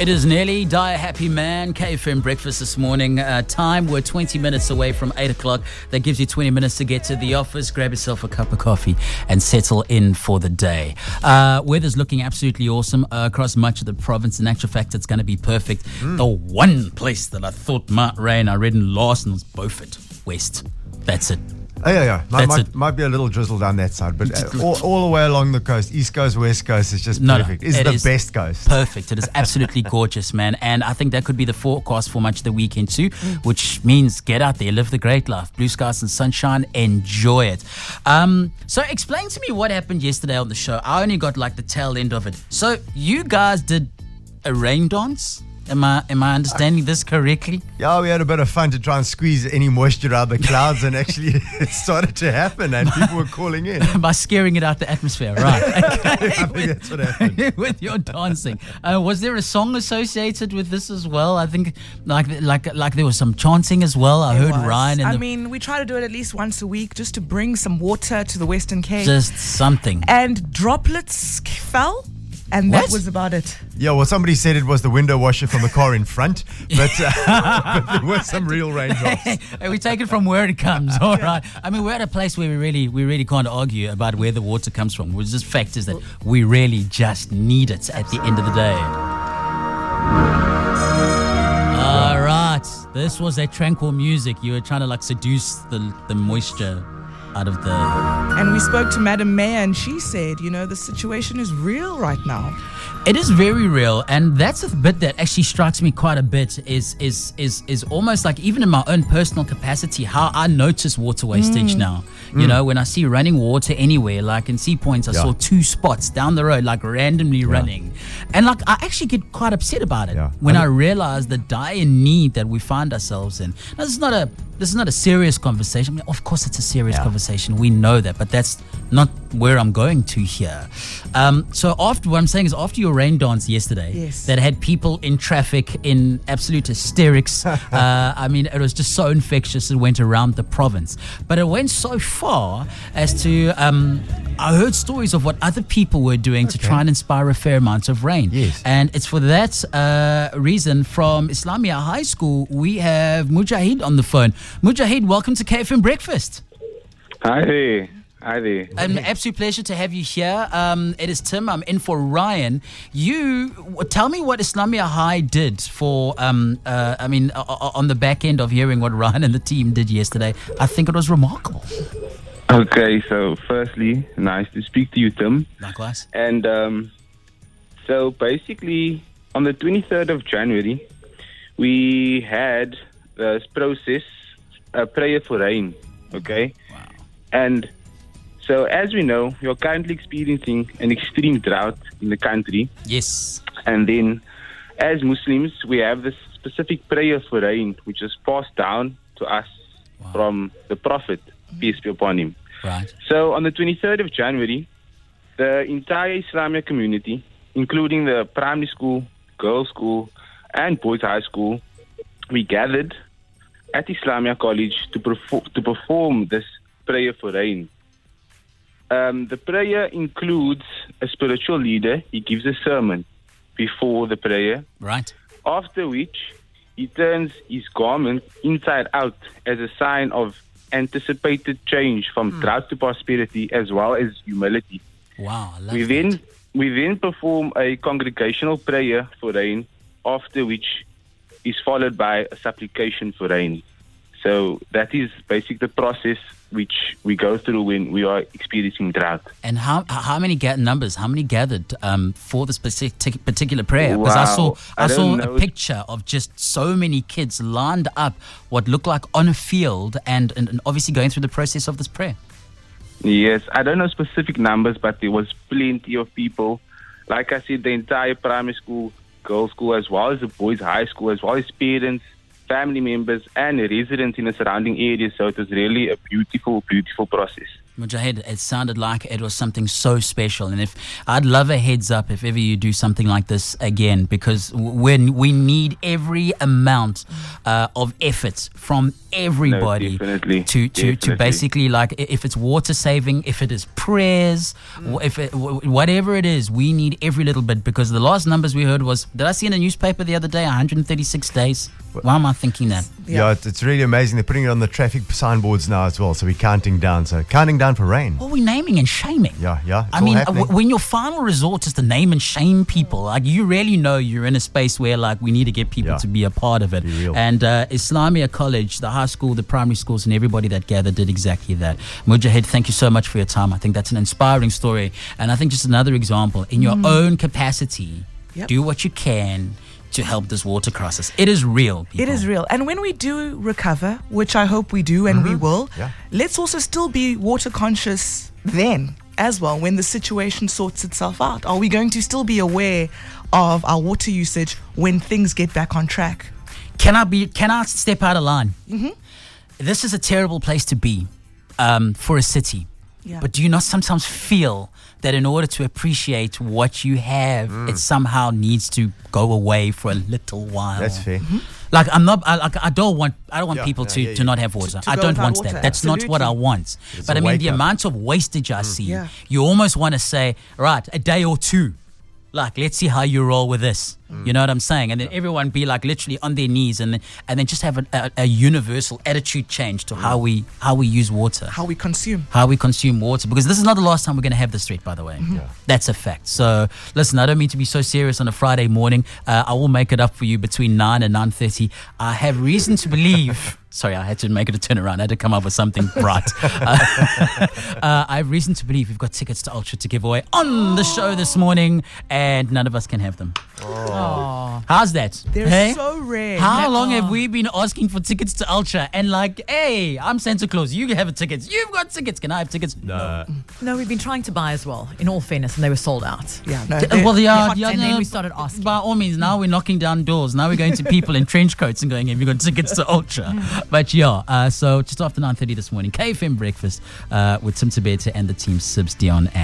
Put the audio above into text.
It is nearly Die Happy Man KFM breakfast this morning. Uh, time we're 20 minutes away from 8 o'clock. That gives you 20 minutes to get to the office, grab yourself a cup of coffee, and settle in for the day. Uh, weather's looking absolutely awesome uh, across much of the province. In actual fact, it's going to be perfect. The one place that I thought might rain, I read in Larson's Beaufort West. That's it. Oh, yeah, yeah. Might, might, might be a little drizzle down that side, but uh, all, all the way along the coast, east coast, west coast, is just No, perfect. It's it the is best coast. Perfect. It is absolutely gorgeous, man. And I think that could be the forecast for much of the weekend too, which means get out there, live the great life, blue skies and sunshine, enjoy it. Um, so explain to me what happened yesterday on the show. I only got like the tail end of it. So you guys did a rain dance. Am I am I understanding this correctly? Yeah, we had a bit of fun to try and squeeze any moisture out of the clouds, and actually it started to happen, and people were calling in. By scaring it out the atmosphere, right? I think that's what happened. with your dancing. Uh, was there a song associated with this as well? I think like like like there was some chanting as well. I It heard was. Ryan in I the mean, we try to do it at least once a week just to bring some water to the Western Cape. just something. and droplets fell, and What? that was about it. Yeah, well, somebody said it was the window washer from the car in front, but, uh, but there were some real raindrops. We take it from where it comes. All right. I mean, we're at a place where we really, we really can't argue about where the water comes from. It's just fact is that we really just need it at the end of the day. All right. This was that tranquil music. You were trying to like seduce the the moisture out of the And we spoke to Madam Mayor, and she said, you know, the situation is real right now. It is very real, and that's a bit that actually strikes me quite a bit. Is is is is almost like even in my own personal capacity, how I notice water wastage mm. now. You mm. know, when I see running water anywhere, like in Sea Points, I Yeah. saw two spots down the road, like randomly running, and like I actually get quite upset about it Yeah. when I I realize the dire need that we find ourselves in. Now, this is not a this is not a serious conversation. I mean, of course, it's a serious Yeah. conversation. We know that, but that's not where I'm going to here. Um, so after what I'm saying is after your rain dance yesterday, Yes. that had people in traffic in absolute hysterics. uh, I mean, it was just so infectious. It went around the province, but it went so far as to um, I heard stories of what other people were doing to try and inspire a fair amount of rain. Yes. And it's for that uh, reason from Islamia High School, we have Mujahid on the phone. Mujahid, welcome to KFM Breakfast. Hi there. Hi there. An absolute pleasure to have you here. Um, it is Tim. I'm in for Ryan. You tell me what Islamia High did for. Um, uh, I mean, o- on the back end of hearing what Ryan and the team did yesterday, I think it was remarkable. Okay, so firstly, nice to speak to you, Tim. Likewise. And um, so basically, on the 23rd of January, we had this process, a prayer for rain. Okay? Wow. And so, as we know, we are currently experiencing an extreme drought in the country. Yes. And then, as Muslims, we have this specific prayer for rain, which is passed down to us from the Prophet, peace be upon him. Right. So, on the 23rd of January, the entire Islamic community, including the primary school, girls' school, and boys' high school, we gathered at Islamia College to, perfor- to perform this prayer for rain. Um, the prayer includes a spiritual leader. He gives a sermon before the prayer, Right. after which he turns his garment inside out as a sign of anticipated change from drought to prosperity as well as humility. Wow. I love We that. then we then perform a congregational prayer for rain, after which is followed by a supplication for rain. So that is basically the process which we go through when we are experiencing drought. And how how many ga- numbers? How many gathered um, for this specific particular prayer? Because I saw I, I saw a picture of just so many kids lined up, what looked like on a field, and, and, and obviously going through the process of this prayer. Yes, I don't know specific numbers, but there was plenty of people. Like I said, the entire primary school, girls' school, as well as the boys' high school, as well as parents, family members, and residents in the surrounding area. So it was really a beautiful, beautiful process. Mujahid, it sounded like it was something so special, and if I'd love a heads up if ever you do something like this again, because when we need every amount uh, of effort from everybody definitely, to to to basically like if it's water saving, if it is prayers, Mm. if it, whatever it is, we need every little bit because the last numbers we heard was did I see in a newspaper the other day 136 days? Why am I thinking that? Yeah, it's, it's really amazing. They're putting it on the traffic signboards now as well. So we're counting down. So counting down for rain. What are we naming and shaming? Yeah, yeah. it's I all mean, uh, happening. w- when your final resort is to name and shame people, like you really know you're in a space where like we need to get people Yeah. to be a part of it. And uh, Islamia College, the high school, the primary schools, and everybody that gathered did exactly that. Mujahid, thank you so much for your time. I think that's an inspiring story, and I think just another example in your own capacity, Yep. do what you can to help this water crisis. It is real. People. It is real. And when we do recover, which I hope we do and we will, Yeah. let's also still be water conscious then as well when the situation sorts itself out. Are we going to still be aware of our water usage when things get back on track? Can I be? Can I step out of line? Mm-hmm. This is a terrible place to be um, for a city. Yeah. But do you not sometimes feel that in order to appreciate what you have, it mm. somehow needs to go away for a little while? That's fair. Mm-hmm. Like I'm not. I, like I don't want. I don't want Yeah, people yeah, to, yeah, to yeah. not have water. to I don't want water, that. That's not what I want. It's but I mean, the up. amount of wastage I mm. see, Yeah. you almost want to say, right, a day or two. Like, let's see how you roll with this. Mm. You know what I'm saying? And then everyone be like literally on their knees, and then, and then just have a, a, a universal attitude change to how we how we use water. How we consume. how we consume water. Because this is not the last time we're going to have this threat by the way. That's a fact. So listen i don't mean to be so serious on a friday morning. Uh, i will make it up for you between 9 and 9.30 i have reason to believe sorry i had to make it a turnaround. I had to come up with something bright. Uh, uh, i have reason to believe we've got tickets to ultra to give away on the show this morning and none of us can have them how's that They're hey? so rare. How Never- long have we been asking for tickets to Ultra? And like, hey, I'm Santa Claus. You have a ticket. You've got tickets. Can I have tickets? Uh, No, we've been trying to buy as well, in all fairness, and they were sold out. Yeah, no. Well, yeah, they're yeah, and then we started asking. By all means, now we're knocking down doors. Now we're going to people in trench coats and going, "Have you got tickets to Ultra?" But yeah, uh, so just after nine thirty this morning, KFM breakfast uh, with Tim Tabeta and the team, Sibs, Dion, and.